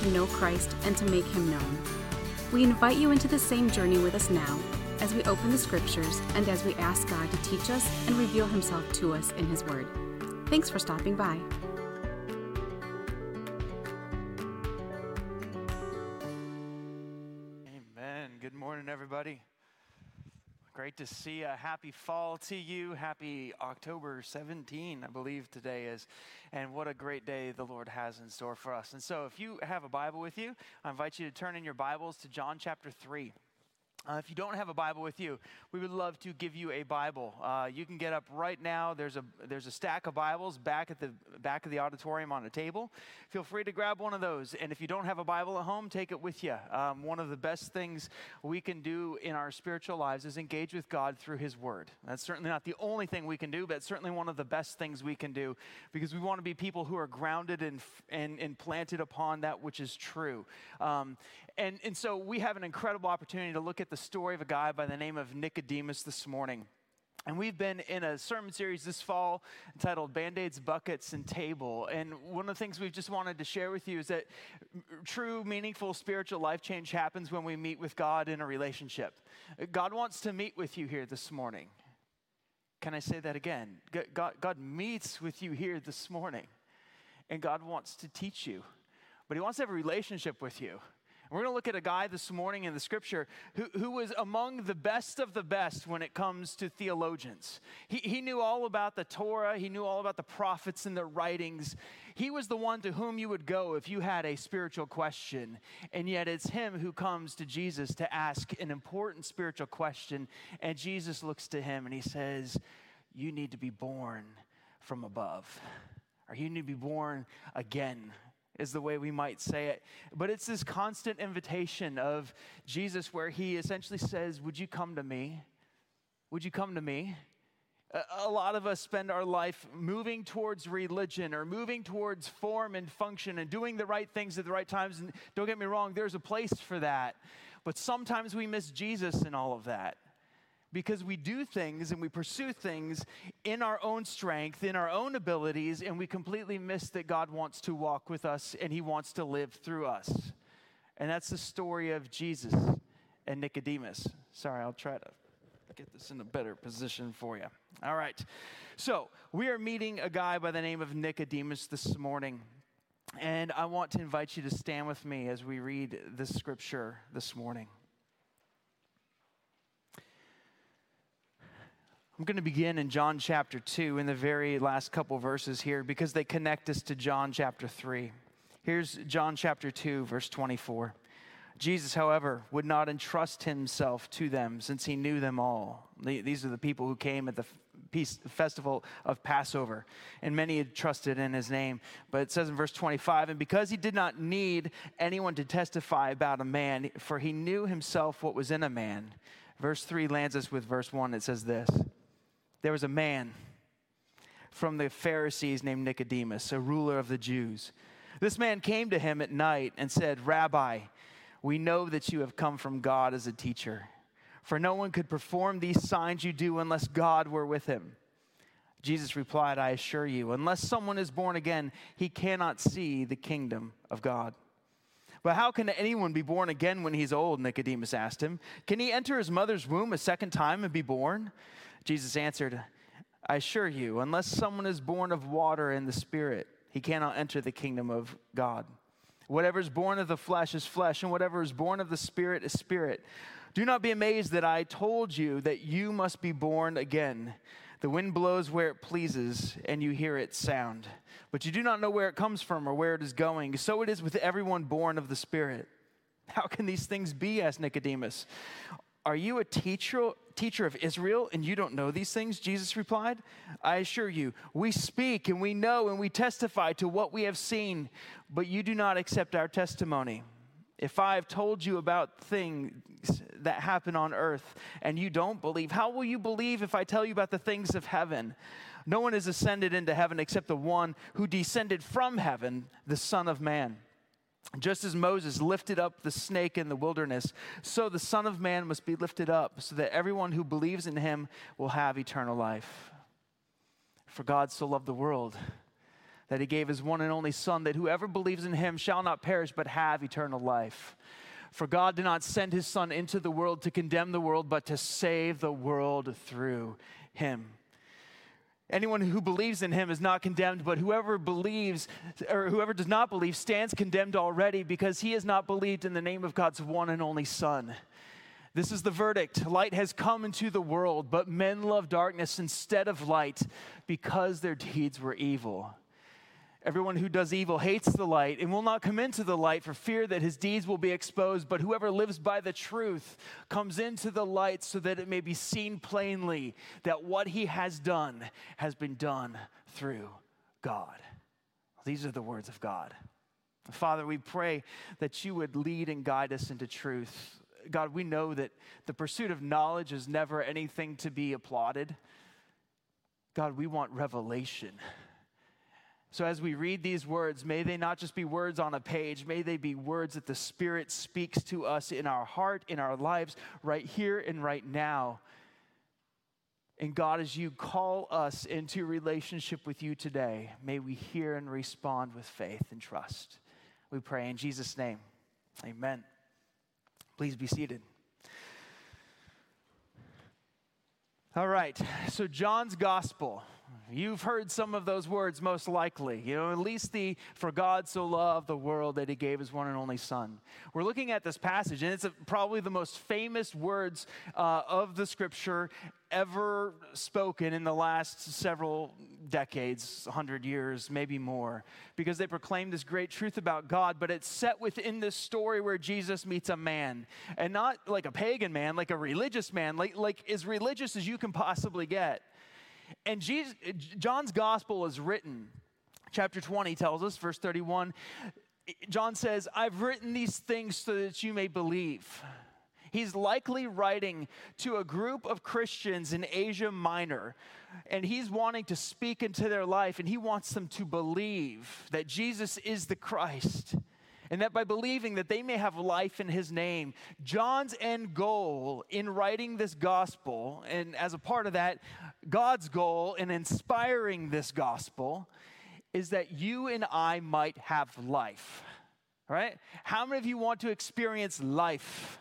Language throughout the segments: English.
to know Christ and to make him known. We invite you into the same journey with us now as we open the scriptures and as we ask God to teach us and reveal himself to us in his word. Thanks for stopping by. Amen. Good morning, everybody. Great to see a Happy fall to you. Happy October 17, I believe today is. And what a great day the Lord has in store for us. And so, if you have a Bible with you, I invite you to turn in your Bibles to John chapter 3. Uh, if you don't have a Bible with you, we would love to give you a Bible. Uh, you can get up right now. There's a there's a stack of Bibles back at the back of the auditorium on a table. Feel free to grab one of those. And if you don't have a Bible at home, take it with you. Um, one of the best things we can do in our spiritual lives is engage with God through His Word. That's certainly not the only thing we can do, but certainly one of the best things we can do because we want to be people who are grounded and and, and planted upon that which is true. Um, and, and so we have an incredible opportunity to look at the story of a guy by the name of Nicodemus this morning. And we've been in a sermon series this fall entitled Band Aids, Buckets, and Table. And one of the things we've just wanted to share with you is that true, meaningful spiritual life change happens when we meet with God in a relationship. God wants to meet with you here this morning. Can I say that again? God, God meets with you here this morning, and God wants to teach you, but He wants to have a relationship with you. We're going to look at a guy this morning in the scripture who, who was among the best of the best when it comes to theologians. He, he knew all about the Torah, he knew all about the prophets and their writings. He was the one to whom you would go if you had a spiritual question. And yet it's him who comes to Jesus to ask an important spiritual question. And Jesus looks to him and he says, You need to be born from above, or you need to be born again is the way we might say it. But it's this constant invitation of Jesus where he essentially says, Would you come to me? Would you come to me? A lot of us spend our life moving towards religion or moving towards form and function and doing the right things at the right times. And don't get me wrong, there's a place for that. But sometimes we miss Jesus in all of that because we do things and we pursue things in our own strength, in our own abilities, and we completely miss that God wants to walk with us and He wants to live through us. And that's the story of Jesus and Nicodemus. Sorry, I'll try to get this in a better position for you. All right. So, we are meeting a guy by the name of Nicodemus this morning. And I want to invite you to stand with me as we read this scripture this morning. I'm going to begin in John chapter 2 in the very last couple verses here because they connect us to John chapter 3. Here's John chapter 2, verse 24. Jesus, however, would not entrust himself to them since he knew them all. These are the people who came at the festival of Passover, and many had trusted in his name. But it says in verse 25, and because he did not need anyone to testify about a man, for he knew himself what was in a man. Verse 3 lands us with verse 1. It says this there was a man from the Pharisees named Nicodemus, a ruler of the Jews. This man came to him at night and said, Rabbi, we know that you have come from God as a teacher, for no one could perform these signs you do unless God were with him. Jesus replied, I assure you, unless someone is born again, he cannot see the kingdom of God. But how can anyone be born again when he's old? Nicodemus asked him. Can he enter his mother's womb a second time and be born? Jesus answered, I assure you, unless someone is born of water and the Spirit, he cannot enter the kingdom of God. Whatever is born of the flesh is flesh, and whatever is born of the Spirit is spirit. Do not be amazed that I told you that you must be born again. The wind blows where it pleases, and you hear its sound, but you do not know where it comes from or where it is going. So it is with everyone born of the Spirit. How can these things be? asked Nicodemus. Are you a teacher, teacher of Israel and you don't know these things? Jesus replied. I assure you, we speak and we know and we testify to what we have seen, but you do not accept our testimony. If I have told you about things that happen on earth and you don't believe, how will you believe if I tell you about the things of heaven? No one has ascended into heaven except the one who descended from heaven, the Son of Man. Just as Moses lifted up the snake in the wilderness, so the Son of Man must be lifted up, so that everyone who believes in him will have eternal life. For God so loved the world that he gave his one and only Son, that whoever believes in him shall not perish but have eternal life. For God did not send his Son into the world to condemn the world, but to save the world through him. Anyone who believes in him is not condemned, but whoever believes or whoever does not believe stands condemned already because he has not believed in the name of God's one and only Son. This is the verdict. Light has come into the world, but men love darkness instead of light because their deeds were evil. Everyone who does evil hates the light and will not come into the light for fear that his deeds will be exposed. But whoever lives by the truth comes into the light so that it may be seen plainly that what he has done has been done through God. These are the words of God. Father, we pray that you would lead and guide us into truth. God, we know that the pursuit of knowledge is never anything to be applauded. God, we want revelation. So, as we read these words, may they not just be words on a page, may they be words that the Spirit speaks to us in our heart, in our lives, right here and right now. And God, as you call us into relationship with you today, may we hear and respond with faith and trust. We pray in Jesus' name. Amen. Please be seated. All right, so John's gospel. You've heard some of those words most likely. You know, at least the for God so loved the world that he gave his one and only son. We're looking at this passage, and it's a, probably the most famous words uh, of the scripture ever spoken in the last several decades, 100 years, maybe more, because they proclaim this great truth about God, but it's set within this story where Jesus meets a man, and not like a pagan man, like a religious man, like, like as religious as you can possibly get. And Jesus, John's gospel is written. Chapter 20 tells us, verse 31, John says, I've written these things so that you may believe. He's likely writing to a group of Christians in Asia Minor, and he's wanting to speak into their life, and he wants them to believe that Jesus is the Christ and that by believing that they may have life in his name. John's end goal in writing this gospel, and as a part of that, God's goal in inspiring this gospel, is that you and I might have life. Right? How many of you want to experience life?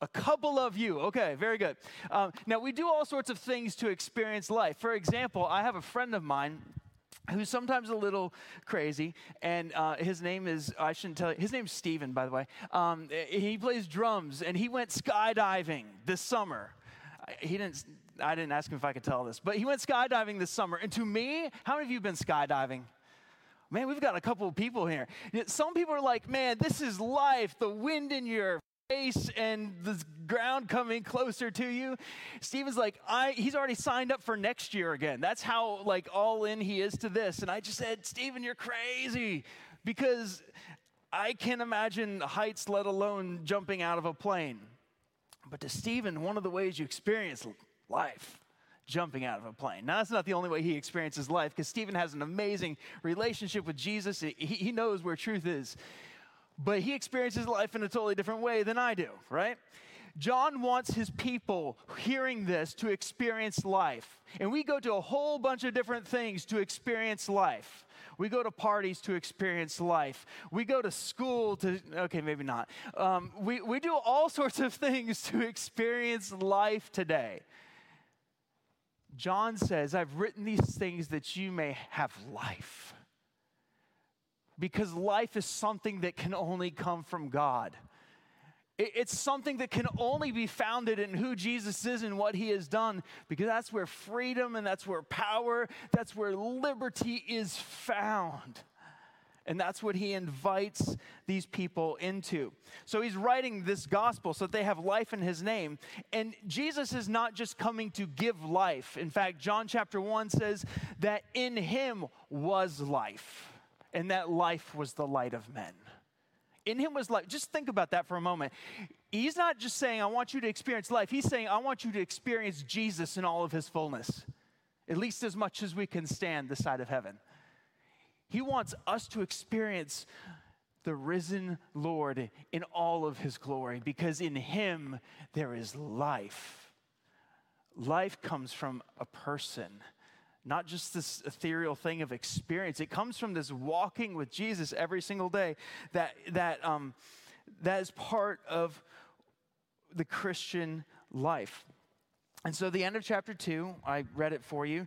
A couple of you. Okay, very good. Um, now, we do all sorts of things to experience life. For example, I have a friend of mine who's sometimes a little crazy, and uh, his name is, I shouldn't tell you, his name's Steven, by the way. Um, he plays drums, and he went skydiving this summer. He didn't, I didn't ask him if I could tell this, but he went skydiving this summer. And to me, how many of you have been skydiving? Man, we've got a couple of people here. Some people are like, man, this is life, the wind in your face and the ground coming closer to you. Steven's like, I he's already signed up for next year again. That's how like all in he is to this. And I just said, Steven, you're crazy. Because I can't imagine heights, let alone jumping out of a plane. But to Steven, one of the ways you experience life jumping out of a plane. Now, that's not the only way he experiences life, because Stephen has an amazing relationship with Jesus. He, he knows where truth is but he experiences life in a totally different way than I do, right? John wants his people hearing this to experience life. And we go to a whole bunch of different things to experience life. We go to parties to experience life. We go to school to, okay, maybe not. Um, we, we do all sorts of things to experience life today. John says, I've written these things that you may have life because life is something that can only come from God. It's something that can only be founded in who Jesus is and what he has done, because that's where freedom and that's where power, that's where liberty is found. And that's what he invites these people into. So he's writing this gospel so that they have life in his name. And Jesus is not just coming to give life. In fact, John chapter 1 says that in him was life and that life was the light of men. In him was life. Just think about that for a moment. He's not just saying, I want you to experience life. He's saying, I want you to experience Jesus in all of his fullness, at least as much as we can stand the side of heaven. He wants us to experience the risen Lord in all of his glory because in him there is life. Life comes from a person, not just this ethereal thing of experience. It comes from this walking with Jesus every single day that, that, um, that is part of the Christian life. And so, the end of chapter two, I read it for you.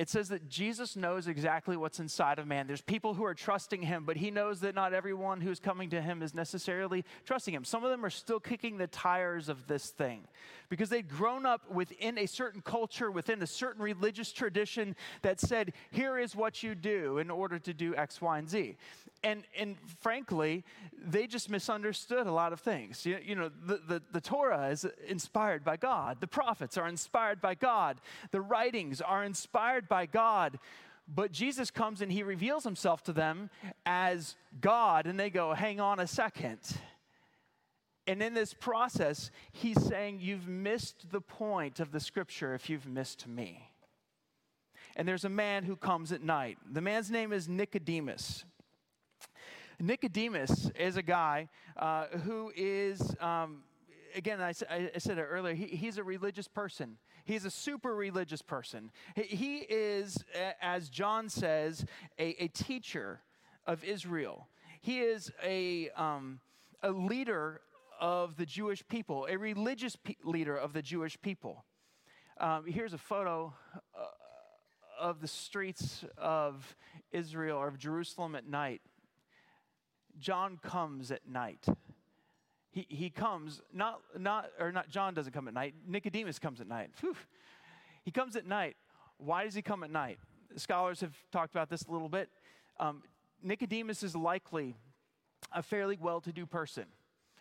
It says that Jesus knows exactly what's inside of man. There's people who are trusting him, but he knows that not everyone who's coming to him is necessarily trusting him. Some of them are still kicking the tires of this thing because they'd grown up within a certain culture, within a certain religious tradition that said, here is what you do in order to do X, Y, and Z and, and frankly, they just misunderstood a lot of things. You, you know, the, the, the, Torah is inspired by God, the prophets are inspired by God, the writings are inspired by God. But Jesus comes and he reveals himself to them as God, and they go, hang on a second. And in this process, he's saying, You've missed the point of the scripture if you've missed me. And there's a man who comes at night. The man's name is Nicodemus. Nicodemus is a guy uh, who is, um, again, I, I, said it earlier, he, he's a religious person. He's a super religious person. He, is, as John says, a, a, teacher of Israel. He is a, um, a leader of the Jewish people, a religious pe- leader of the Jewish people. Um, here's a photo uh, of the streets of Israel or of Jerusalem at night. John comes at night. He, he comes, not, not, or not, John doesn't come at night. Nicodemus comes at night. Whew. He comes at night. Why does he come at night? Scholars have talked about this a little bit. Um, Nicodemus is likely a fairly well to do person.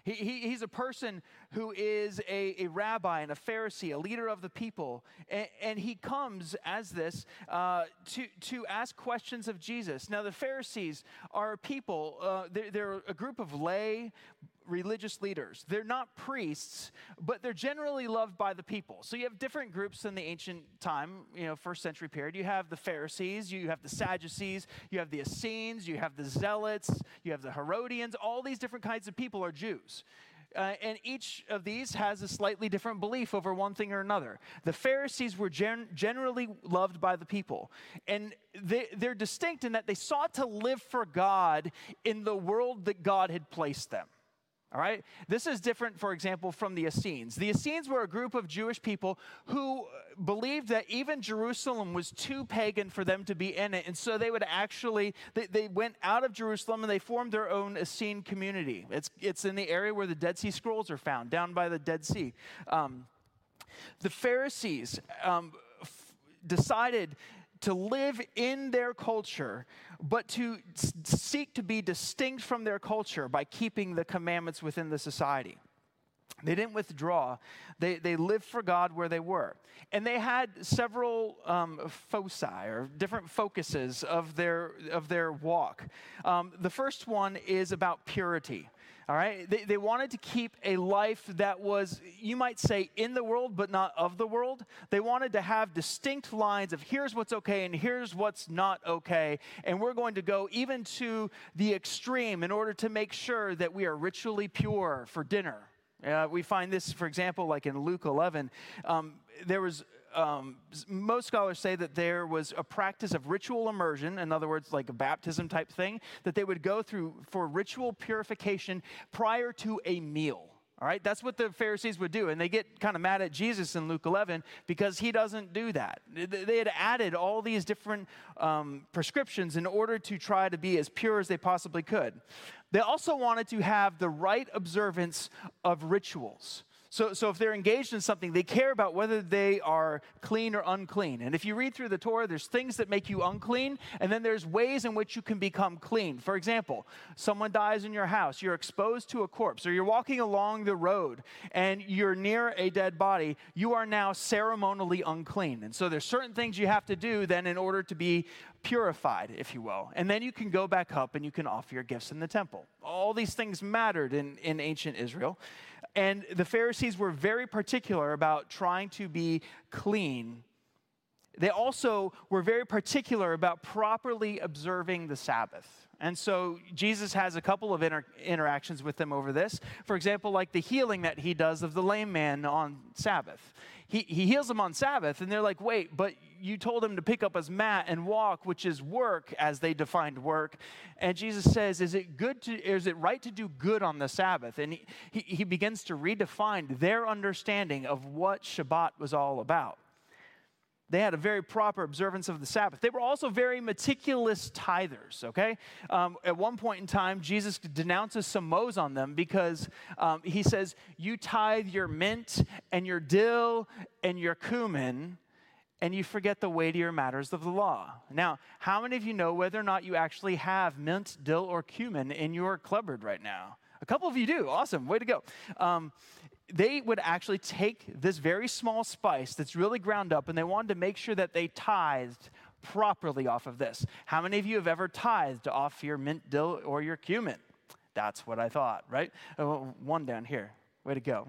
He, he, he's a person who is a, a, rabbi and a Pharisee, a leader of the people. And, and he comes as this uh, to, to ask questions of Jesus. Now, the Pharisees are people, uh, they're, they're a group of lay religious leaders. They're not priests, but they're generally loved by the people. So you have different groups in the ancient time, you know, first century period. You have the Pharisees, you have the Sadducees, you have the Essenes, you have the Zealots, you have the Herodians. All these different kinds of people are Jews. Uh, and each of these has a slightly different belief over one thing or another. The Pharisees were gen- generally loved by the people, and they, they're distinct in that they sought to live for God in the world that God had placed them. All right? This is different, for example, from the Essenes. The Essenes were a group of Jewish people who believed that even Jerusalem was too pagan for them to be in it. And so they would actually, they, they went out of Jerusalem and they formed their own Essene community. It's, it's in the area where the Dead Sea Scrolls are found, down by the Dead Sea. Um, the Pharisees um, f- decided to live in their culture, but to seek to be distinct from their culture by keeping the commandments within the society. They didn't withdraw. They, they lived for God where they were. And they had several um, foci, or different focuses of their, of their walk. Um, the first one is about purity. All right? They, they wanted to keep a life that was, you might say, in the world, but not of the world. They wanted to have distinct lines of here's what's okay and here's what's not okay. And we're going to go even to the extreme in order to make sure that we are ritually pure for dinner. Uh, we find this, for example, like in Luke 11. Um, there was um, most scholars say that there was a practice of ritual immersion, in other words, like a baptism type thing, that they would go through for ritual purification prior to a meal. All right, that's what the Pharisees would do. And they get kind of mad at Jesus in Luke 11 because he doesn't do that. They had added all these different um, prescriptions in order to try to be as pure as they possibly could. They also wanted to have the right observance of rituals. So, so if they're engaged in something, they care about whether they are clean or unclean. And if you read through the Torah, there's things that make you unclean, and then there's ways in which you can become clean. For example, someone dies in your house, you're exposed to a corpse, or you're walking along the road and you're near a dead body, you are now ceremonially unclean. And so there's certain things you have to do then in order to be purified, if you will. And then you can go back up and you can offer your gifts in the temple. All these things mattered in, in ancient Israel. And the Pharisees were very particular about trying to be clean. They also were very particular about properly observing the Sabbath. And so Jesus has a couple of inter- interactions with them over this. For example, like the healing that he does of the lame man on Sabbath. He, he heals him on Sabbath, and they're like, wait, but you told him to pick up his mat and walk, which is work, as they defined work. And Jesus says, is it good to, is it right to do good on the Sabbath? And he, he, he begins to redefine their understanding of what Shabbat was all about. They had a very proper observance of the Sabbath. They were also very meticulous tithers, okay? Um, at one point in time, Jesus denounces some woes on them because um, he says, You tithe your mint and your dill and your cumin, and you forget the weightier matters of the law. Now, how many of you know whether or not you actually have mint, dill, or cumin in your cupboard right now? A couple of you do. Awesome. Way to go. Um, they would actually take this very small spice that's really ground up and they wanted to make sure that they tithed properly off of this. How many of you have ever tithed off your mint dill or your cumin? That's what I thought, right? Oh, one down here. Way to go.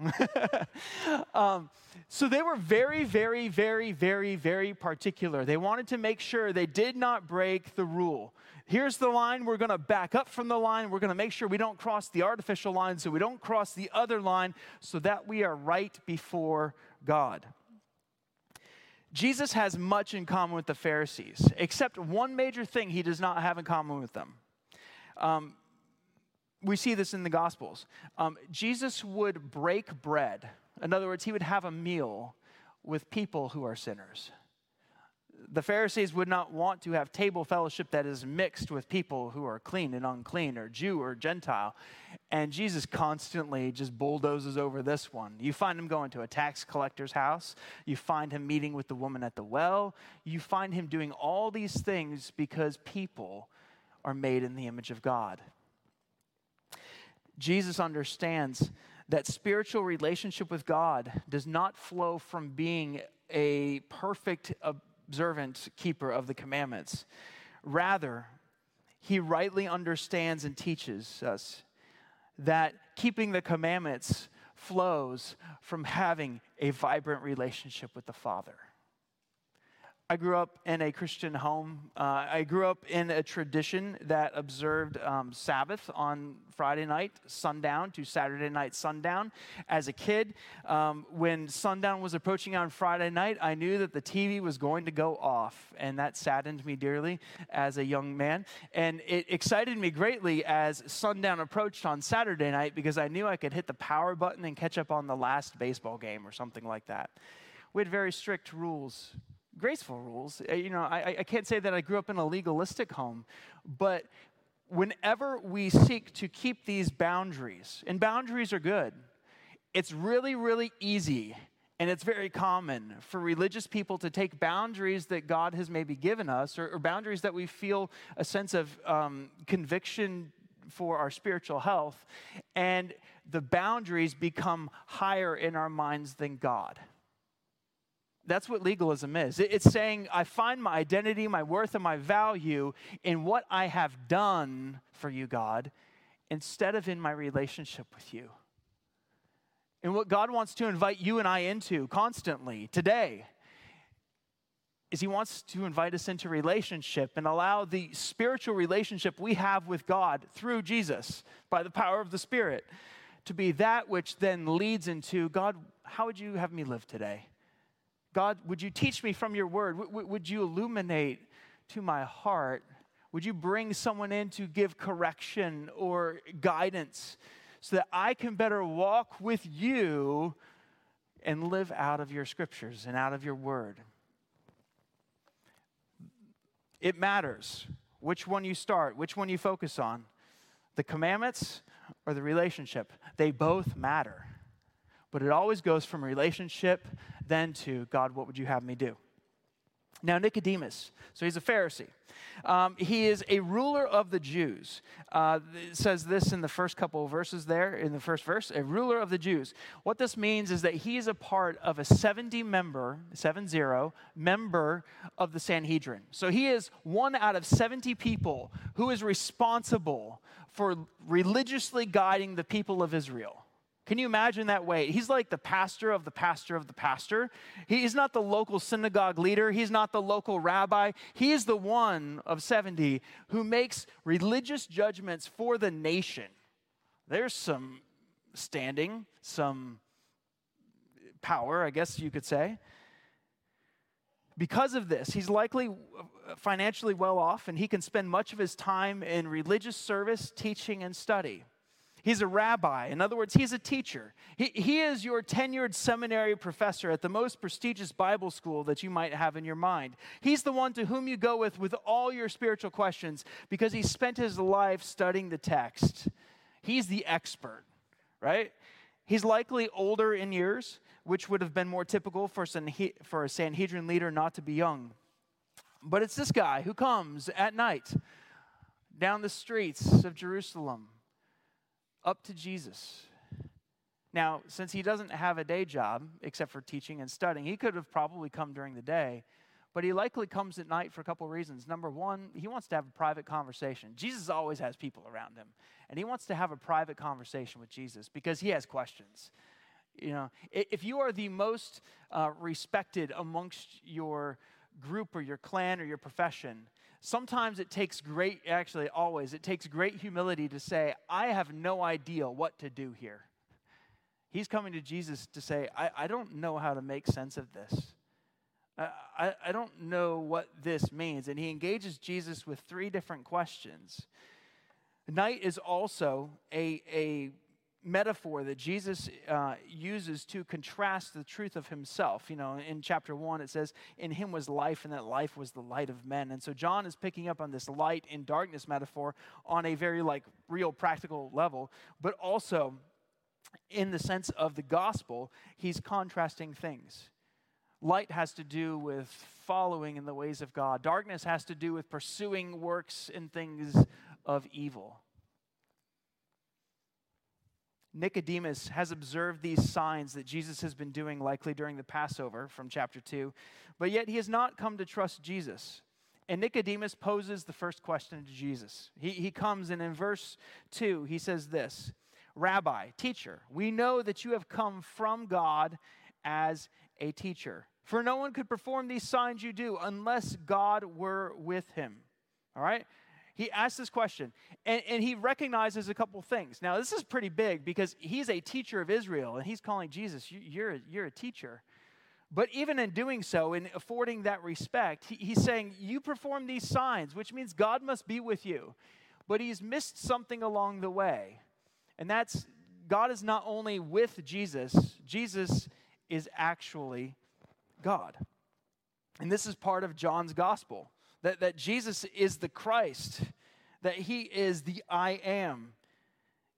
um, so they were very, very, very, very, very particular. They wanted to make sure they did not break the rule. Here's the line. We're going to back up from the line. We're going to make sure we don't cross the artificial line so we don't cross the other line so that we are right before God. Jesus has much in common with the Pharisees, except one major thing he does not have in common with them. Um, we see this in the Gospels. Um, Jesus would break bread. In other words, he would have a meal with people who are sinners the Pharisees would not want to have table fellowship that is mixed with people who are clean and unclean, or Jew or Gentile. And Jesus constantly just bulldozes over this one. You find him going to a tax collector's house, you find him meeting with the woman at the well, you find him doing all these things because people are made in the image of God. Jesus understands that spiritual relationship with God does not flow from being a perfect observant keeper of the commandments. Rather, he rightly understands and teaches us that keeping the commandments flows from having a vibrant relationship with the Father. I grew up in a Christian home. Uh, I grew up in a tradition that observed um, Sabbath on Friday night, sundown, to Saturday night, sundown. As a kid, um, when sundown was approaching on Friday night, I knew that the TV was going to go off, and that saddened me dearly as a young man. And it excited me greatly as sundown approached on Saturday night because I knew I could hit the power button and catch up on the last baseball game or something like that. We had very strict rules graceful rules. Uh, you know, I, I can't say that I grew up in a legalistic home, but whenever we seek to keep these boundaries, and boundaries are good, it's really, really easy and it's very common for religious people to take boundaries that God has maybe given us, or, or boundaries that we feel a sense of um, conviction for our spiritual health, and the boundaries become higher in our minds than God. That's what legalism is. It's saying, I find my identity, my worth, and my value in what I have done for you, God, instead of in my relationship with you. And what God wants to invite you and I into constantly today is He wants to invite us into relationship and allow the spiritual relationship we have with God through Jesus by the power of the Spirit to be that which then leads into God, how would you have me live today? God, would you teach me from your word? W- would you illuminate to my heart? Would you bring someone in to give correction or guidance so that I can better walk with you and live out of your scriptures and out of your word? It matters which one you start, which one you focus on the commandments or the relationship. They both matter. But it always goes from relationship then to God, what would you have me do? Now, Nicodemus, so he's a Pharisee. Um, he is a ruler of the Jews. Uh, it says this in the first couple of verses there, in the first verse, a ruler of the Jews. What this means is that he is a part of a 70 member, 7-0, member of the Sanhedrin. So he is one out of 70 people who is responsible for religiously guiding the people of Israel. Can you imagine that weight? He's like the pastor of the pastor of the pastor. He's not the local synagogue leader, he's not the local rabbi. He is the one of 70 who makes religious judgments for the nation. There's some standing, some power, I guess you could say. Because of this, he's likely financially well off and he can spend much of his time in religious service, teaching, and study. He's a rabbi. In other words, he's a teacher. He, he is your tenured seminary professor at the most prestigious Bible school that you might have in your mind. He's the one to whom you go with with all your spiritual questions because he spent his life studying the text. He's the expert, right? He's likely older in years, which would have been more typical for, for a Sanhedrin leader not to be young. But it's this guy who comes at night down the streets of Jerusalem up to Jesus. Now, since he doesn't have a day job except for teaching and studying, he could have probably come during the day, but he likely comes at night for a couple of reasons. Number one, he wants to have a private conversation. Jesus always has people around him, and he wants to have a private conversation with Jesus because he has questions. You know, if you are the most uh, respected amongst your group or your clan or your profession, sometimes it takes great, actually, always, it takes great humility to say, I have no idea what to do here. He's coming to Jesus to say, I, I don't know how to make sense of this. I, I, don't know what this means. And he engages Jesus with three different questions. Night is also a, a metaphor that Jesus uh, uses to contrast the truth of himself. You know, in chapter one, it says, In him was life, and that life was the light of men. And so John is picking up on this light in darkness metaphor on a very, like, real practical level, but also in the sense of the gospel, he's contrasting things. Light has to do with following in the ways of God. Darkness has to do with pursuing works and things of evil. Nicodemus has observed these signs that Jesus has been doing, likely during the Passover from chapter 2, but yet he has not come to trust Jesus. And Nicodemus poses the first question to Jesus. He, he comes and in verse 2, he says this Rabbi, teacher, we know that you have come from God as a teacher. For no one could perform these signs you do unless God were with him. All right? He asks this question and, and he recognizes a couple things. Now, this is pretty big because he's a teacher of Israel and he's calling Jesus, You're a, you're a teacher. But even in doing so, in affording that respect, he, he's saying, You perform these signs, which means God must be with you. But he's missed something along the way. And that's God is not only with Jesus, Jesus is actually God. And this is part of John's gospel that, that Jesus is the Christ, that he is the I am.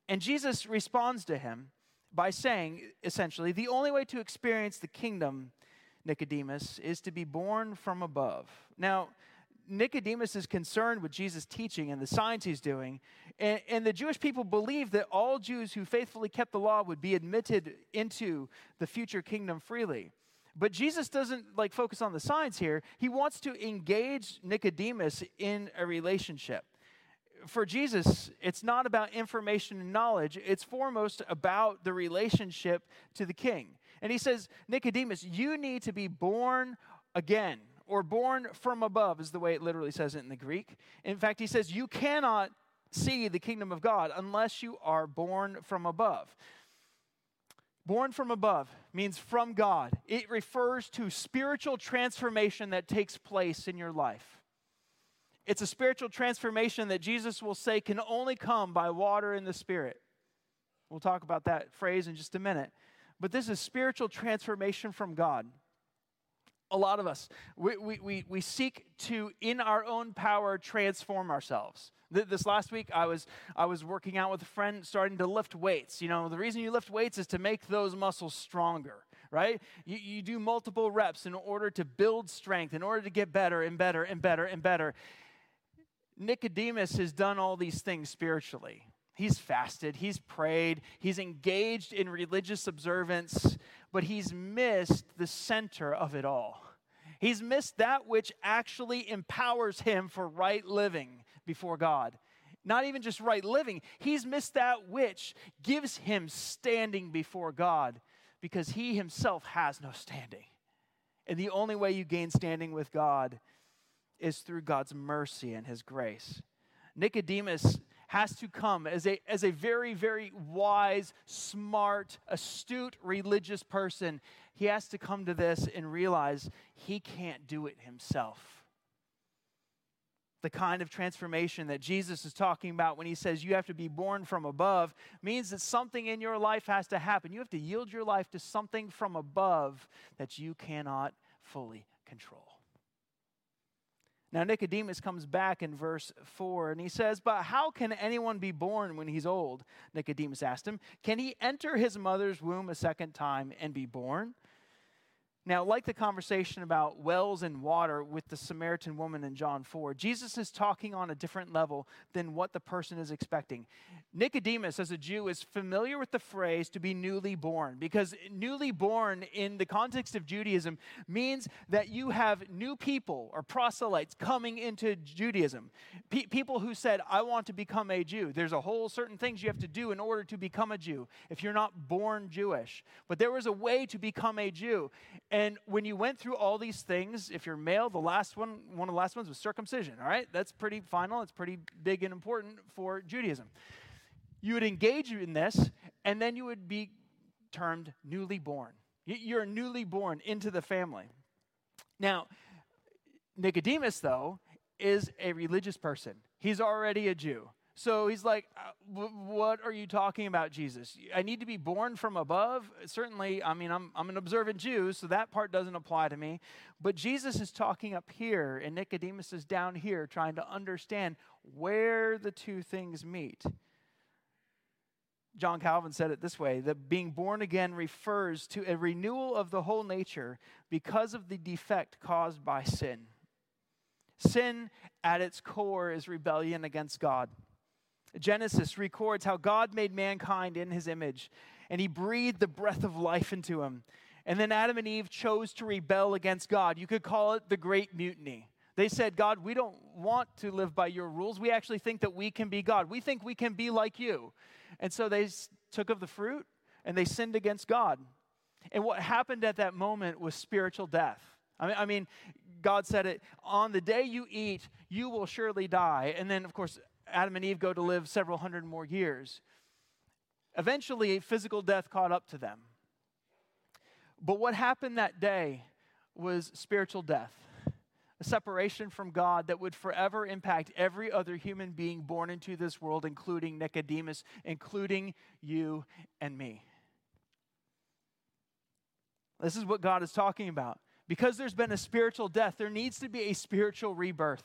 And Jesus responds to him by saying, essentially, the only way to experience the kingdom, Nicodemus, is to be born from above. Now, Nicodemus is concerned with Jesus' teaching and the signs he's doing. And, and, the Jewish people believed that all Jews who faithfully kept the law would be admitted into the future kingdom freely. But Jesus doesn't like focus on the signs here. He wants to engage Nicodemus in a relationship. For Jesus, it's not about information and knowledge, it's foremost about the relationship to the king. And he says, Nicodemus, you need to be born again, or born from above, is the way it literally says it in the Greek. In fact, he says, You cannot see the kingdom of God unless you are born from above. Born from above means from God. It refers to spiritual transformation that takes place in your life. It's a spiritual transformation that Jesus will say can only come by water and the Spirit. We'll talk about that phrase in just a minute. But this is spiritual transformation from God. A lot of us, we, we, we, we seek to, in our own power, transform ourselves. This last week, I was, I was working out with a friend starting to lift weights. You know, the reason you lift weights is to make those muscles stronger, right? You, you do multiple reps in order to build strength, in order to get better and better and better and better. Nicodemus has done all these things spiritually. He's fasted, he's prayed, he's engaged in religious observance, but he's missed the center of it all. He's missed that which actually empowers him for right living before God. not even just right living. He's missed that which gives him standing before God because he himself has no standing. And the only way you gain standing with God is through God's mercy and his grace. Nicodemus has to come as a, as a very, very wise, smart, astute religious person. He has to come to this and realize he can't do it himself the kind of transformation that Jesus is talking about when he says you have to be born from above means that something in your life has to happen. You have to yield your life to something from above that you cannot fully control. Now, Nicodemus comes back in verse 4 and he says, But how can anyone be born when he's old? Nicodemus asked him, Can he enter his mother's womb a second time and be born? Now, like the conversation about wells and water with the Samaritan woman in John 4, Jesus is talking on a different level than what the person is expecting. Nicodemus, as a Jew, is familiar with the phrase to be newly born because newly born in the context of Judaism means that you have new people or proselytes coming into Judaism. Pe- people who said, I want to become a Jew. There's a whole certain things you have to do in order to become a Jew if you're not born Jewish. But there was a way to become a Jew. And when you went through all these things, if you're male, the last one, one of the last ones was circumcision, all right? That's pretty final, it's pretty big and important for Judaism. You would engage in this, and then you would be termed newly born. You're newly born into the family. Now, Nicodemus, though, is a religious person. He's already a Jew. So he's like, uh, What are you talking about, Jesus? I need to be born from above? Certainly, I mean, I'm, I'm an observant Jew, so that part doesn't apply to me. But Jesus is talking up here, and Nicodemus is down here trying to understand where the two things meet. John Calvin said it this way that being born again refers to a renewal of the whole nature because of the defect caused by sin. Sin at its core is rebellion against God. Genesis records how God made mankind in his image, and he breathed the breath of life into him. And then Adam and Eve chose to rebel against God. You could call it the Great Mutiny. They said, God, we don't want to live by your rules. We actually think that we can be God. We think we can be like you. And so they took of the fruit and they sinned against God. And what happened at that moment was spiritual death. I mean, I mean, God said it on the day you eat, you will surely die. And then, of course, Adam and Eve go to live several hundred more years. Eventually, physical death caught up to them. But what happened that day was spiritual death, a separation from God that would forever impact every other human being born into this world, including Nicodemus, including you and me. This is what God is talking about. Because there's been a spiritual death, there needs to be a spiritual rebirth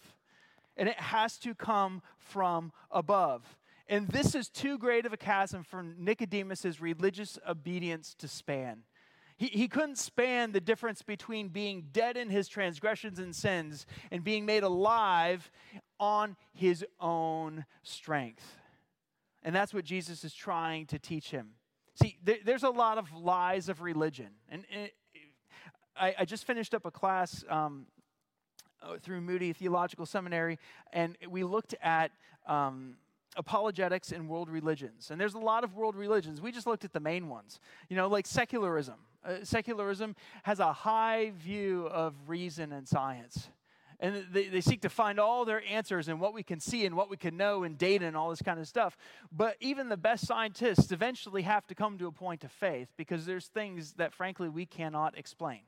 and it has to come from above. And this is too great of a chasm for Nicodemus's religious obedience to span. He, he couldn't span the difference between being dead in his transgressions and sins and being made alive on his own strength. And that's what Jesus is trying to teach him. See, there, there's a lot of lies of religion. And, and I, I, just finished up a class um, through Moody Theological Seminary, and we looked at um, apologetics in world religions. And there's a lot of world religions. We just looked at the main ones. You know, like secularism. Uh, secularism has a high view of reason and science. And they, they seek to find all their answers in what we can see and what we can know and data and all this kind of stuff. But even the best scientists eventually have to come to a point of faith because there's things that, frankly, we cannot explain.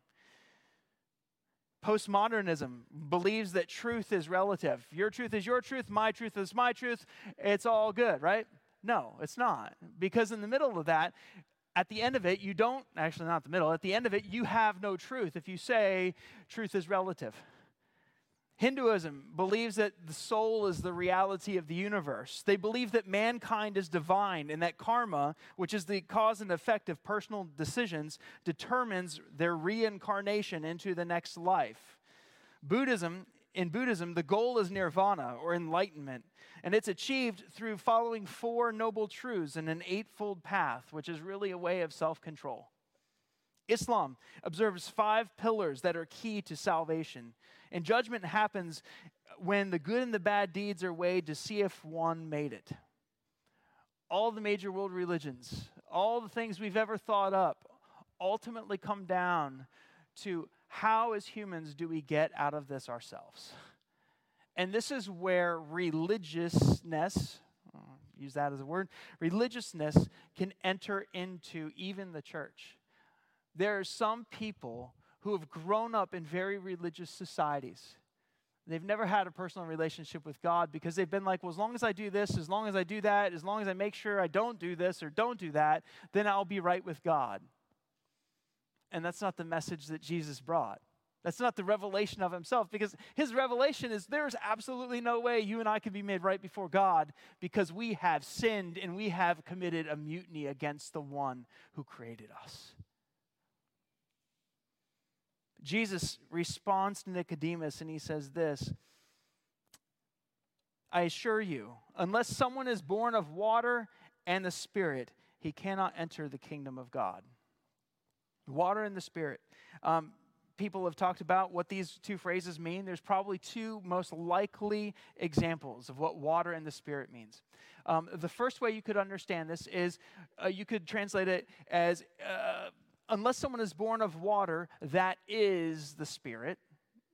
Postmodernism believes that truth is relative. Your truth is your truth, my truth is my truth. It's all good, right? No, it's not. Because in the middle of that, at the end of it, you don't, actually, not the middle, at the end of it, you have no truth if you say truth is relative. Hinduism believes that the soul is the reality of the universe. They believe that mankind is divine and that karma, which is the cause and effect of personal decisions, determines their reincarnation into the next life. Buddhism, in Buddhism, the goal is nirvana or enlightenment, and it's achieved through following four noble truths in an eightfold path, which is really a way of self control. Islam observes five pillars that are key to salvation. And judgment happens when the good and the bad deeds are weighed to see if one made it. All the major world religions, all the things we've ever thought up, ultimately come down to how, as humans, do we get out of this ourselves? And this is where religiousness, uh, use that as a word, religiousness can enter into even the church. There are some people who have grown up in very religious societies. They've never had a personal relationship with God because they've been like, well, as long as I do this, as long as I do that, as long as I make sure I don't do this or don't do that, then I'll be right with God. And that's not the message that Jesus brought. That's not the revelation of himself because his revelation is there's absolutely no way you and I can be made right before God because we have sinned and we have committed a mutiny against the one who created us. Jesus responds to Nicodemus and he says this I assure you, unless someone is born of water and the Spirit, he cannot enter the kingdom of God. Water and the Spirit. Um, people have talked about what these two phrases mean. There's probably two most likely examples of what water and the Spirit means. Um, the first way you could understand this is uh, you could translate it as uh, unless someone is born of water, that is the Spirit.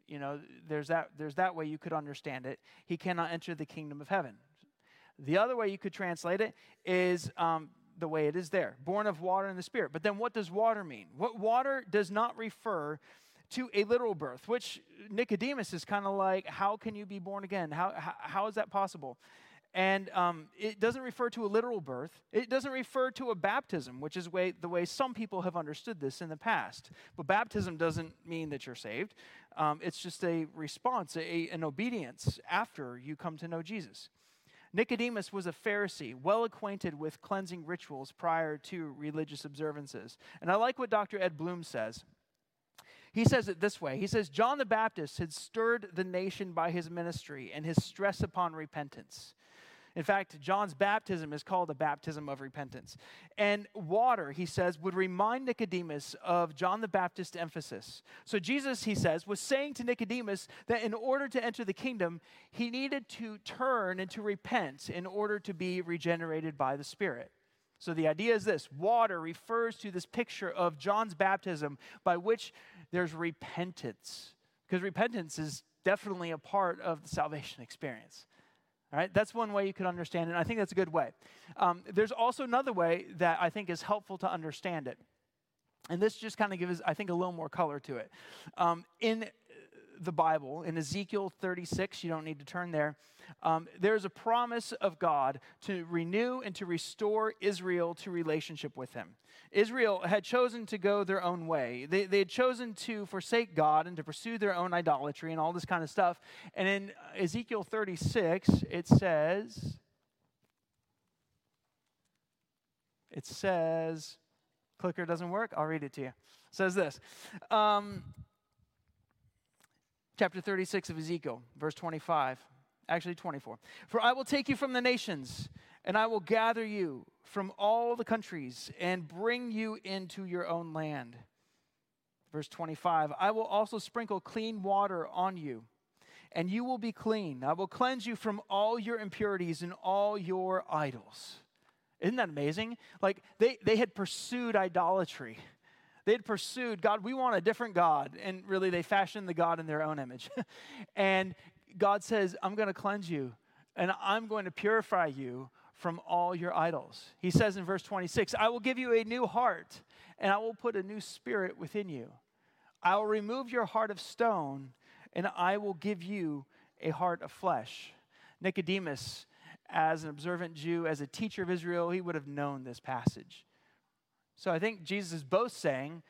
You know, there's that, there's that way you could understand it. He cannot enter the kingdom of heaven. The other way you could translate it is um, the way it is there born of water and the Spirit. But then what does water mean? What water does not refer to a literal birth, which Nicodemus is kind of like, how can you be born again? How, how, how is that possible? And um, it doesn't refer to a literal birth. It doesn't refer to a baptism, which is way, the way some people have understood this in the past. But baptism doesn't mean that you're saved. Um, it's just a response, a, an obedience after you come to know Jesus. Nicodemus was a Pharisee, well acquainted with cleansing rituals prior to religious observances. And I like what Dr. Ed Blum says. He says it this way He says, John the Baptist had stirred the nation by his ministry and his stress upon repentance. In fact, John's baptism is called a baptism of repentance. And water, he says, would remind Nicodemus of John the Baptist's emphasis. So Jesus, he says, was saying to Nicodemus that in order to enter the kingdom, he needed to turn and to repent in order to be regenerated by the Spirit. So the idea is this water refers to this picture of John's baptism by which there's repentance, because repentance is definitely a part of the salvation experience. All right, that's one way you could understand it, and I think that's a good way. Um, there's also another way that I think is helpful to understand it. And this just kind of gives, I think, a little more color to it. Um, in the Bible, in Ezekiel 36, you don't need to turn there, um, there's a promise of God to renew and to restore Israel to relationship with Him. Israel had chosen to go their own way. They, they had chosen to forsake God and to pursue their own idolatry and all this kind of stuff. And in Ezekiel 36, it says, it says, clicker doesn't work. I'll read it to you. It says this. Um, chapter 36 of Ezekiel, verse 25, actually 24. For I will take you from the nations, and I will gather you from all the countries, and bring you into your own land. Verse 25 I will also sprinkle clean water on you, and you will be clean. I will cleanse you from all your impurities and all your idols. Isn't that amazing? Like they, they had pursued idolatry they'd pursued God, we want a different God. And really, they fashioned the God in their own image. and God says, I'm going to cleanse you and I'm going to purify you from all your idols. He says in verse 26, I will give you a new heart and I will put a new spirit within you. I will remove your heart of stone and I will give you a heart of flesh. Nicodemus, as an observant Jew, as a teacher of Israel, he would have known this passage. So I think Jesus is both saying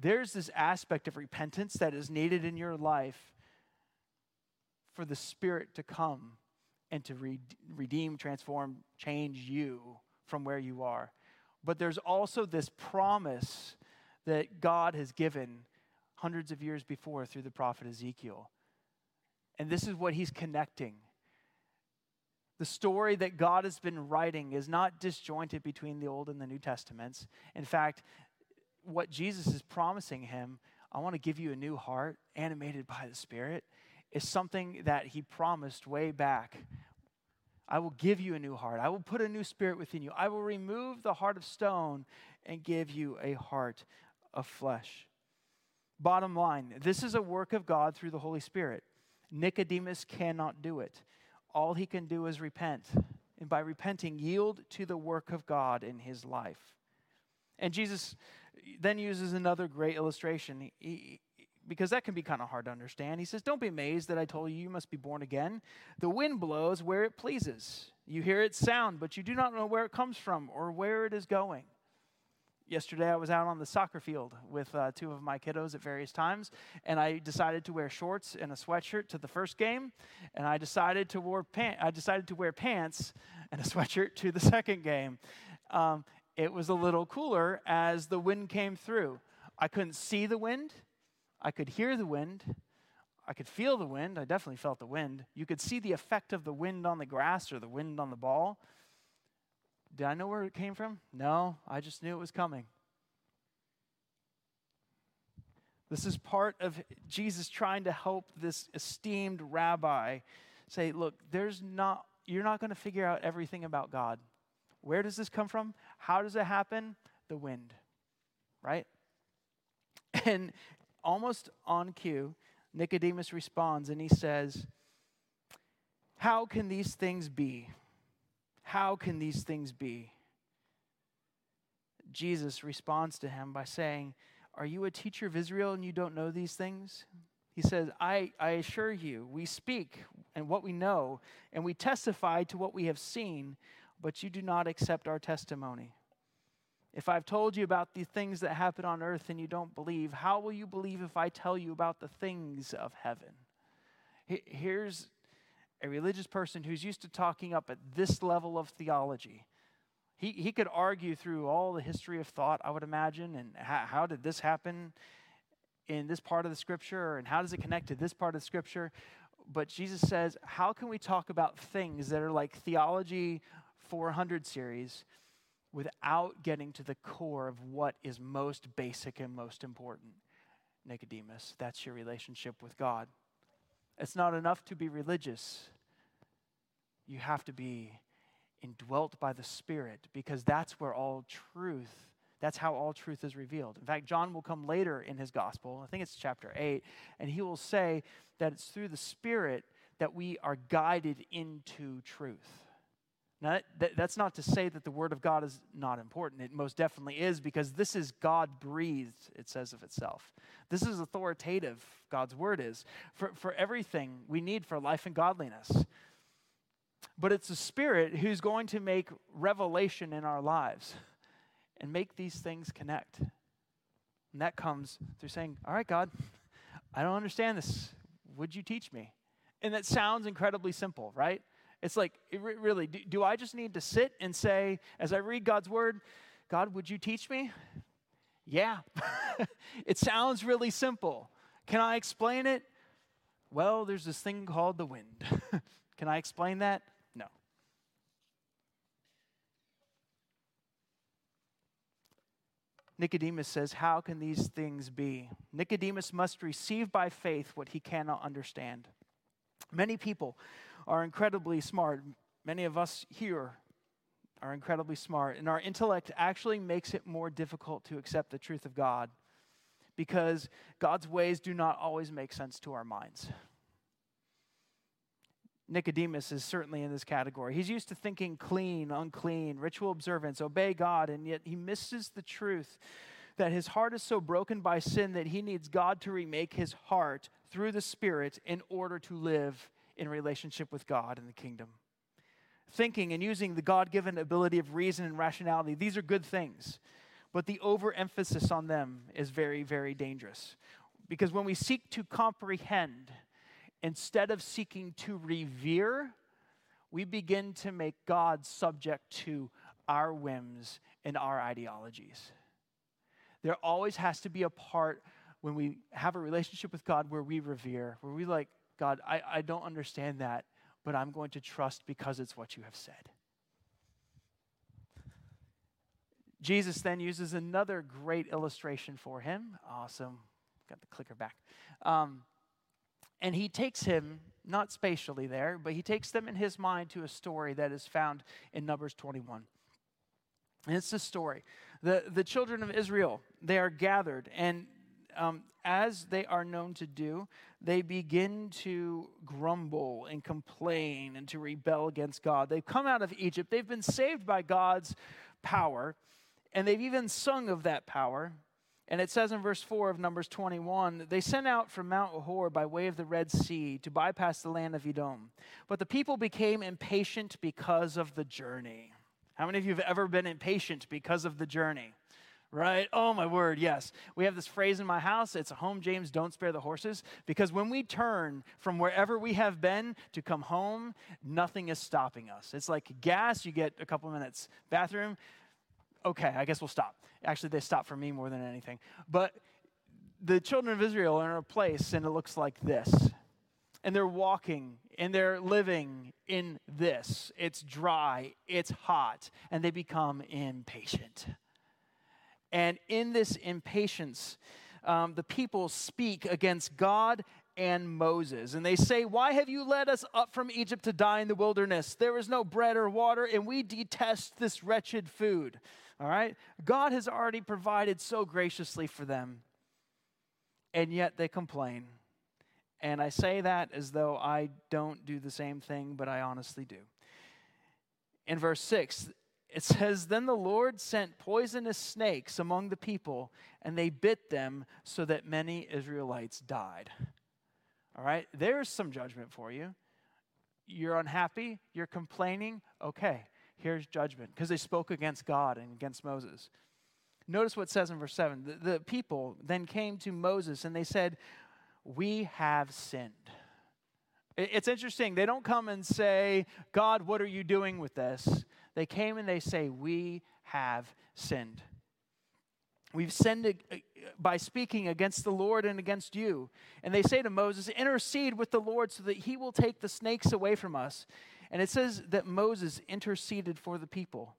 there's this aspect of repentance that is needed in your life for the Spirit to come and to re- redeem, transform, change you from where you are. But there's also this promise that God has given hundreds of years before through the prophet Ezekiel. And this is what he's connecting the story that God has been writing is not disjointed between the Old and the New Testaments. In fact, what Jesus is promising him, I want to give you a new heart, animated by the Spirit, is something that he promised way back. I will give you a new heart. I will put a new spirit within you. I will remove the heart of stone and give you a heart of flesh. Bottom line this is a work of God through the Holy Spirit. Nicodemus cannot do it. All he can do is repent. And by repenting, yield to the work of God in his life. And Jesus then uses another great illustration. He, because that can be kind of hard to understand. He says, Don't be amazed that I told you you must be born again. The wind blows where it pleases. You hear its sound, but you do not know where it comes from or where it is going. Yesterday, I was out on the soccer field with uh, two of my kiddos at various times, and I decided to wear shorts and a sweatshirt to the first game, and I decided to wear pant- I decided to wear pants and a sweatshirt to the second game. Um, it was a little cooler as the wind came through. I couldn't see the wind, I could hear the wind. I could feel the wind. I definitely felt the wind. You could see the effect of the wind on the grass or the wind on the ball. Did I know where it came from? No, I just knew it was coming. This is part of Jesus trying to help this esteemed rabbi say, look, there's not you're not going to figure out everything about God. Where does this come from? How does it happen? The wind. Right? And almost on cue, Nicodemus responds and he says, How can these things be? How can these things be? Jesus responds to him by saying, Are you a teacher of Israel and you don't know these things? He says, I, I assure you, we speak and what we know, and we testify to what we have seen, but you do not accept our testimony. If I've told you about the things that happen on earth and you don't believe, how will you believe if I tell you about the things of heaven? Here's a religious person who's used to talking up at this level of theology. He, he could argue through all the history of thought, I would imagine, and how, how did this happen in this part of the scripture, and how does it connect to this part of the scripture? But Jesus says, How can we talk about things that are like Theology 400 series without getting to the core of what is most basic and most important. Nicodemus, that's your relationship with God. It's not enough to be religious. You have to be indwelt by the Spirit because that's where all truth, that's how all truth is revealed. In fact, John will come later in his gospel, I think it's chapter 8, and he will say that it's through the Spirit that we are guided into truth. Now, that, that's not to say that the Word of God is not important. It most definitely is because this is God breathed, it says of itself. This is authoritative, God's Word is, for, for everything we need for life and godliness. But it's the Spirit who's going to make revelation in our lives and make these things connect. And that comes through saying, All right, God, I don't understand this. Would you teach me? And that sounds incredibly simple, right? It's like, it re- really, do, do I just need to sit and say, as I read God's word, God, would you teach me? Yeah. it sounds really simple. Can I explain it? Well, there's this thing called the wind. Can I explain that? No. Nicodemus says, How can these things be? Nicodemus must receive by faith what he cannot understand. Many people are incredibly smart. Many of us here are incredibly smart, and our intellect actually makes it more difficult to accept the truth of God because God's ways do not always make sense to our minds. Nicodemus is certainly in this category. He's used to thinking clean, unclean, ritual observance, obey God, and yet he misses the truth that his heart is so broken by sin that he needs God to remake his heart through the Spirit in order to live in relationship with God and the kingdom. Thinking and using the God given ability of reason and rationality, these are good things. But the overemphasis on them is very, very dangerous. Because when we seek to comprehend, instead of seeking to revere, we begin to make God subject to our whims and our ideologies. There always has to be a part when we have a relationship with God where we revere, where we like, God, I, I don't understand that, but I'm going to trust because it's what you have said. Jesus then uses another great illustration for him. Awesome. Got the clicker back. Um, and he takes him, not spatially there, but he takes them in his mind to a story that is found in Numbers 21. And it's this story. The, the children of Israel, they are gathered, and um, as they are known to do, they begin to grumble and complain and to rebel against God. They've come out of Egypt, they've been saved by God's power, and they've even sung of that power. And it says in verse 4 of Numbers 21 they sent out from Mount Hor by way of the Red Sea to bypass the land of Edom. But the people became impatient because of the journey. How many of you have ever been impatient because of the journey? Right? Oh, my word, yes. We have this phrase in my house it's a home, James, don't spare the horses. Because when we turn from wherever we have been to come home, nothing is stopping us. It's like gas, you get a couple minutes. Bathroom, okay, I guess we'll stop. Actually, they stop for me more than anything. But the children of Israel are in a place, and it looks like this. And they're walking and they're living in this. It's dry, it's hot, and they become impatient. And in this impatience, um, the people speak against God and Moses. And they say, Why have you led us up from Egypt to die in the wilderness? There is no bread or water, and we detest this wretched food. All right? God has already provided so graciously for them, and yet they complain. And I say that as though I don't do the same thing, but I honestly do. In verse 6, it says, Then the Lord sent poisonous snakes among the people, and they bit them so that many Israelites died. All right, there's some judgment for you. You're unhappy, you're complaining. Okay, here's judgment because they spoke against God and against Moses. Notice what it says in verse 7. The, the people then came to Moses and they said, We have sinned. It's interesting. They don't come and say, God, what are you doing with this? They came and they say, We have sinned. We've sinned uh, by speaking against the Lord and against you. And they say to Moses, Intercede with the Lord so that he will take the snakes away from us. And it says that Moses interceded for the people.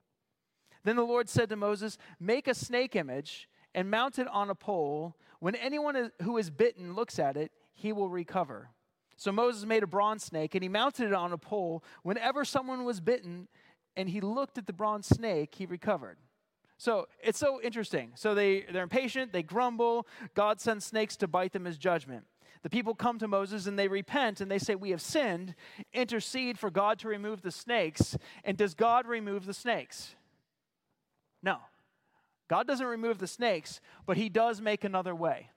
Then the Lord said to Moses, Make a snake image and mount it on a pole. When anyone who is bitten looks at it, he will recover. So Moses made a bronze snake and he mounted it on a pole. Whenever someone was bitten and he looked at the bronze snake, he recovered. So it's so interesting. So they, they're impatient, they grumble. God sends snakes to bite them as judgment. The people come to Moses and they repent and they say, We have sinned. Intercede for God to remove the snakes. And does God remove the snakes? No. God doesn't remove the snakes, but He does make another way.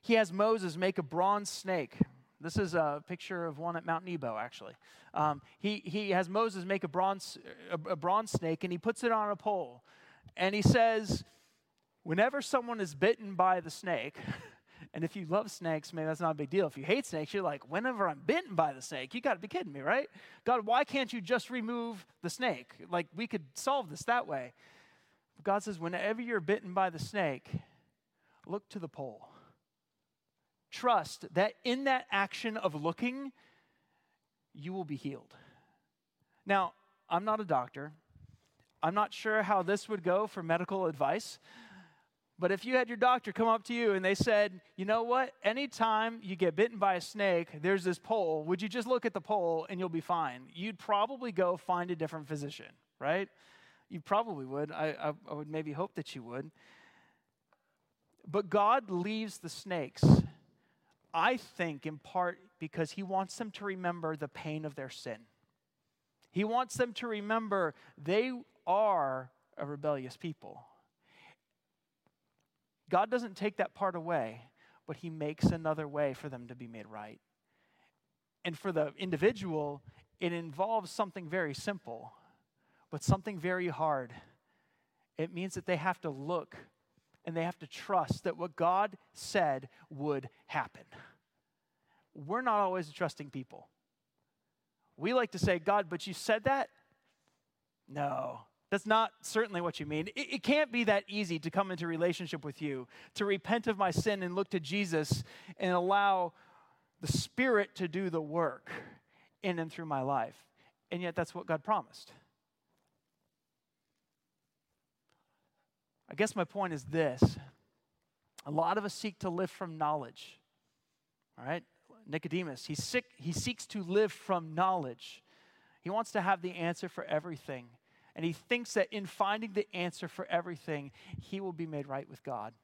He has Moses make a bronze snake. This is a picture of one at Mount Nebo, actually. Um, he, he has Moses make a bronze, a, a bronze snake and he puts it on a pole. And he says, Whenever someone is bitten by the snake, And if you love snakes, maybe that's not a big deal. If you hate snakes, you're like, whenever I'm bitten by the snake, you got to be kidding me, right? God, why can't you just remove the snake? Like, we could solve this that way. But God says, whenever you're bitten by the snake, look to the pole. Trust that in that action of looking, you will be healed. Now, I'm not a doctor. I'm not sure how this would go for medical advice. But if you had your doctor come up to you and they said, you know what, anytime you get bitten by a snake, there's this pole, would you just look at the pole and you'll be fine? You'd probably go find a different physician, right? You probably would. I, I, I would maybe hope that you would. But God leaves the snakes, I think, in part because He wants them to remember the pain of their sin. He wants them to remember they are a rebellious people God doesn't take that part away, but He makes another way for them to be made right. And for the individual, it involves something very simple, but something very hard. It means that they have to look and they have to trust that what God said would happen. We're not always trusting people. We like to say, God, but you said that? No, that's not certainly what you mean. It, it, can't be that easy to come into relationship with you, to repent of my sin and look to Jesus and allow the Spirit to do the work in and through my life. And yet, that's what God promised. Guess my point is this a lot of us seek to live from knowledge. All right? Nicodemus, he, sick, he seeks to live from knowledge. He wants to have the answer for everything. And he thinks that in finding the answer for everything, he will be made right with God.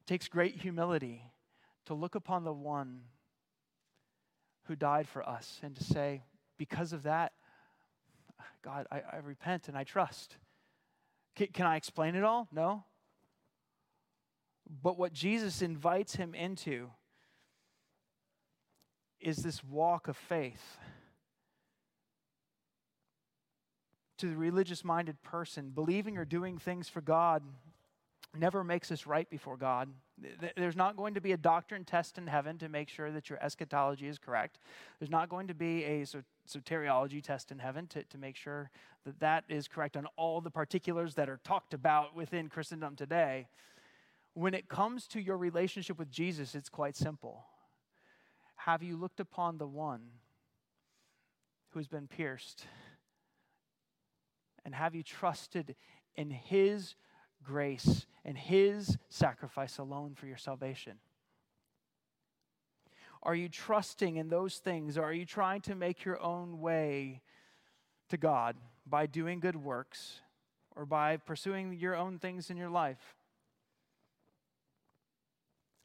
It takes great humility to look upon the one who died for us and to say, because of that, God, I, I repent and I trust. Can, can I explain it all? No. But what Jesus invites him into is this walk of faith. To the religious minded person, believing or doing things for God never makes us right before God. There's not going to be a doctrine test in heaven to make sure that your eschatology is correct. There's not going to be a soteriology test in heaven to, to make sure that that is correct on all the particulars that are talked about within Christendom today. When it comes to your relationship with Jesus, it's quite simple. Have you looked upon the one who has been pierced? And have you trusted in his grace and his sacrifice alone for your salvation? Are you trusting in those things? Or are you trying to make your own way to God by doing good works or by pursuing your own things in your life?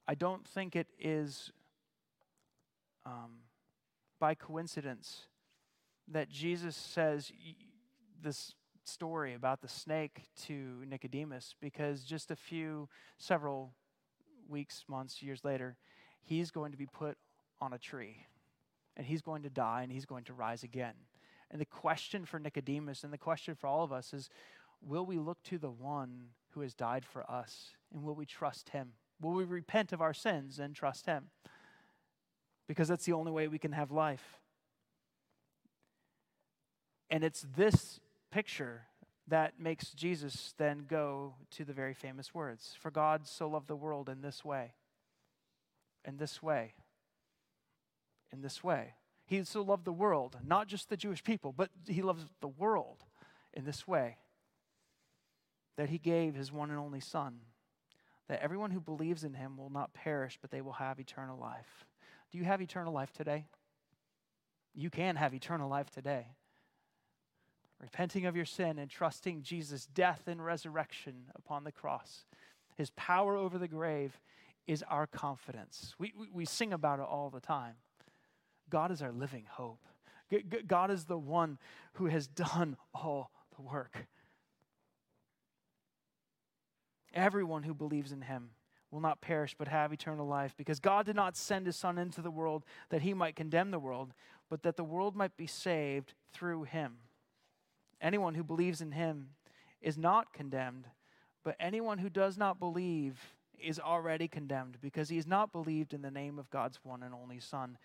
I don't think it is um, by coincidence that Jesus says this story about the snake to Nicodemus because just a few, several weeks, months, years later, he's going to be put on a tree and he's going to die and he's going to rise again. And the question for Nicodemus and the question for all of us is will we look to the one who has died for us and will we trust him? Will we repent of our sins and trust him? Because that's the only way we can have life. And it's this picture that makes Jesus then go to the very famous words For God so loved the world in this way, in this way, in this way. He so loved the world, not just the Jewish people, but he loves the world in this way that he gave his one and only Son, that everyone who believes in him will not perish, but they will have eternal life. Do you have eternal life today? You can have eternal life today. Repenting of your sin and trusting Jesus' death and resurrection upon the cross, his power over the grave is our confidence. We, we, we sing about it all the time. God is our living hope. God is the one who has done all the work. Everyone who believes in him will not perish but have eternal life because God did not send his Son into the world that he might condemn the world, but that the world might be saved through him. Anyone who believes in him is not condemned, but anyone who does not believe is already condemned because he has not believed in the name of God's one and only Son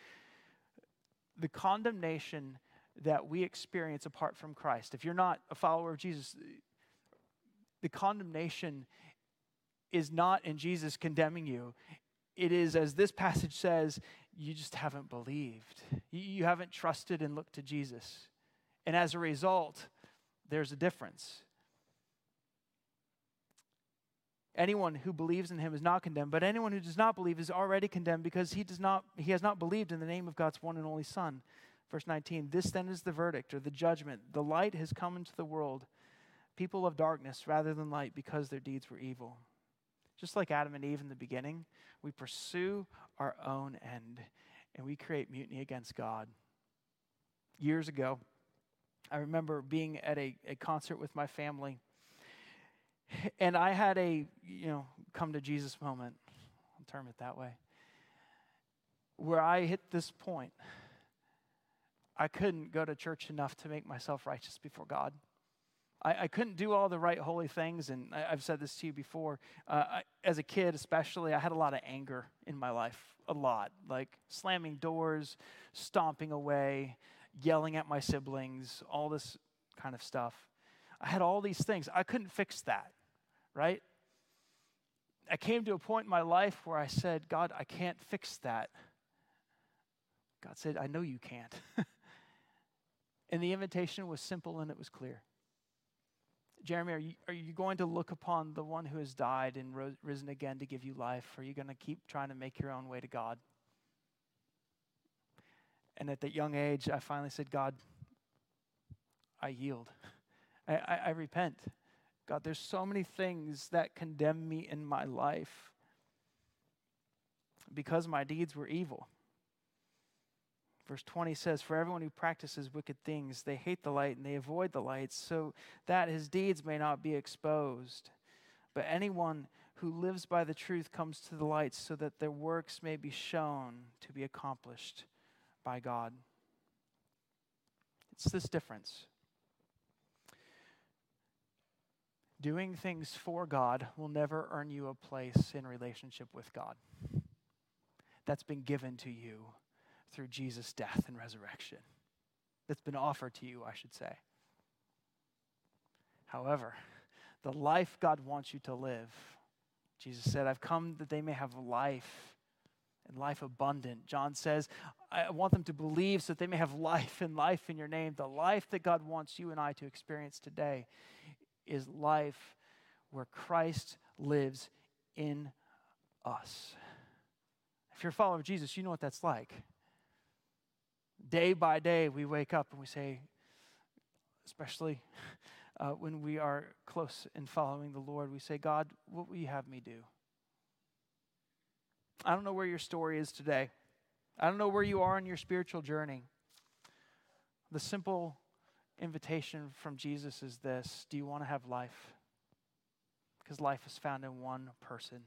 the condemnation that we experience apart from Christ. If you're not a follower of Jesus, the condemnation is not in Jesus condemning you. It is, as this passage says, you just haven't believed. You haven't trusted and looked to Jesus. And as a result, there's a difference. Anyone who believes in him is not condemned, but anyone who does not believe is already condemned because he does not he has not believed in the name of God's one and only Son. Verse 19, this then is the verdict or the judgment. The light has come into the world. People of darkness rather than light because their deeds were evil. Just like Adam and Eve in the beginning, we pursue our own end and we create mutiny against God. Years ago, I remember being at a, a concert with my family and I had a, you know, come to Jesus moment, I'll term it that way, where I hit this point. I couldn't go to church enough to make myself righteous before God. I, I couldn't do all the right holy things, and I, have said this to you before. Uh, I, as a kid, especially, I had a lot of anger in my life, a lot, like slamming doors, stomping away, yelling at my siblings, all this kind of stuff. I had all these things. I couldn't fix that, right? I came to a point in my life where I said, God, I can't fix that. God said, I know you can't. and the invitation was simple and it was clear. Jeremy, are you, are you going to look upon the one who has died and ro- risen again to give you life? Or are you going to keep trying to make your own way to God? And at that young age, I finally said, God, I yield. I, I, I repent. God, there's so many things that condemn me in my life because my deeds were evil. Verse 20 says, For everyone who practices wicked things, they hate the light and they avoid the light, so that his deeds may not be exposed. But anyone who lives by the truth comes to the light, so that their works may be shown to be accomplished by God. It's this difference. Doing things for God will never earn you a place in relationship with God. That's been given to you through Jesus' death and resurrection. That's been offered to you, I should say. However, the life God wants you to live, Jesus said, I've come that they may have life and life abundant. John says, I want them to believe so that they may have life and life in your name. The life that God wants you and I to experience today is life where Christ lives in us. If you're a follower of Jesus, you know what that's like. Day by day, we wake up and we say, especially uh, when we are close in following the Lord, we say, God, what will you have me do? I don't know where your story is today. I don't know where you are in your spiritual journey. The simple invitation from Jesus is this Do you want to have life? Because life is found in one person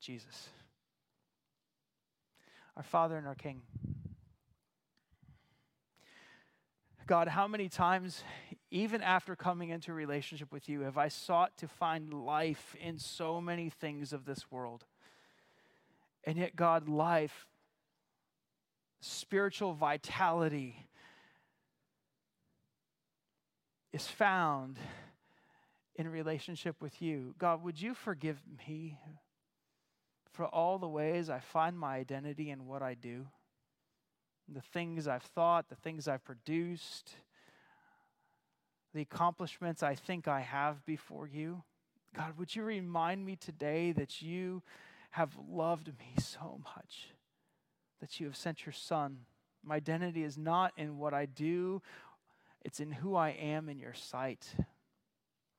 Jesus. Our Father and our King. God, how many times, even after coming into a relationship with you, have I sought to find life in so many things of this world? And yet, God, life, spiritual vitality, is found in relationship with you. God, would you forgive me for all the ways I find my identity in what I do? The things I've thought, the things I've produced, the accomplishments I think I have before you. God, would you remind me today that you have loved me so much, that you have sent your Son? My identity is not in what I do, it's in who I am in your sight.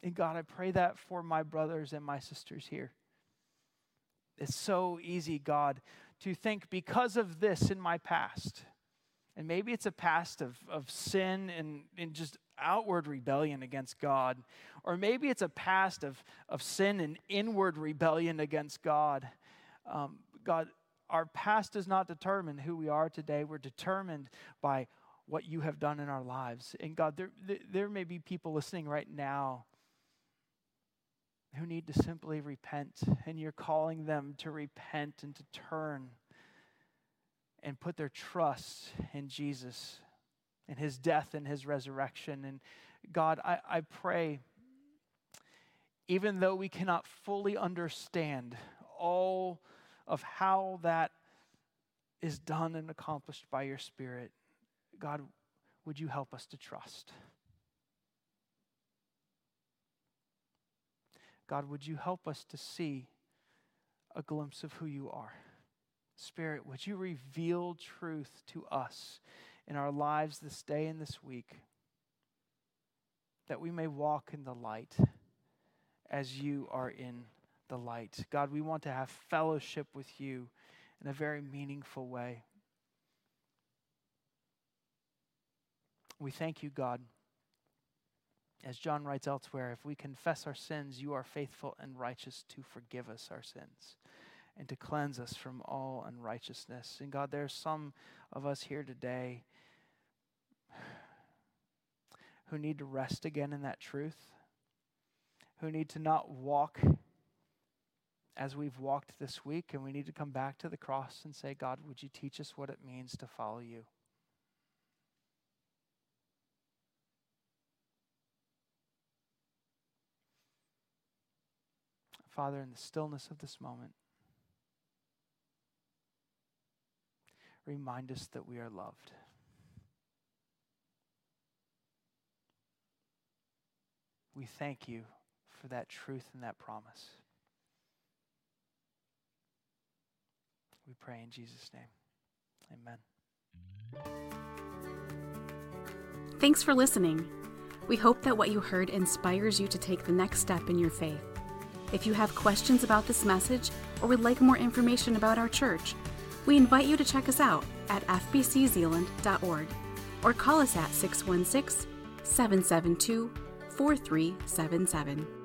And God, I pray that for my brothers and my sisters here. It's so easy, God, to think because of this in my past, and maybe it's a past of, of sin and, and just outward rebellion against God. Or maybe it's a past of, of sin and inward rebellion against God. Um, God, our past does not determine who we are today. We're determined by what you have done in our lives. And God, there, there may be people listening right now who need to simply repent, and you're calling them to repent and to turn and put their trust in Jesus and his death and his resurrection. And God, I, I pray, even though we cannot fully understand all of how that is done and accomplished by your Spirit, God, would you help us to trust? God, would you help us to see a glimpse of who you are? Spirit, would you reveal truth to us in our lives this day and this week that we may walk in the light as you are in the light? God, we want to have fellowship with you in a very meaningful way. We thank you, God. As John writes elsewhere, if we confess our sins, you are faithful and righteous to forgive us our sins and to cleanse us from all unrighteousness. And God, there are some of us here today who need to rest again in that truth, who need to not walk as we've walked this week, and we need to come back to the cross and say, God, would you teach us what it means to follow you? Father, in the stillness of this moment, remind us that we are loved. We thank you for that truth and that promise. We pray in Jesus' name. Amen. Thanks for listening. We hope that what you heard inspires you to take the next step in your faith. If you have questions about this message or would like more information about our church, we invite you to check us out at fbczeeland.org or call us at 616 772 4377.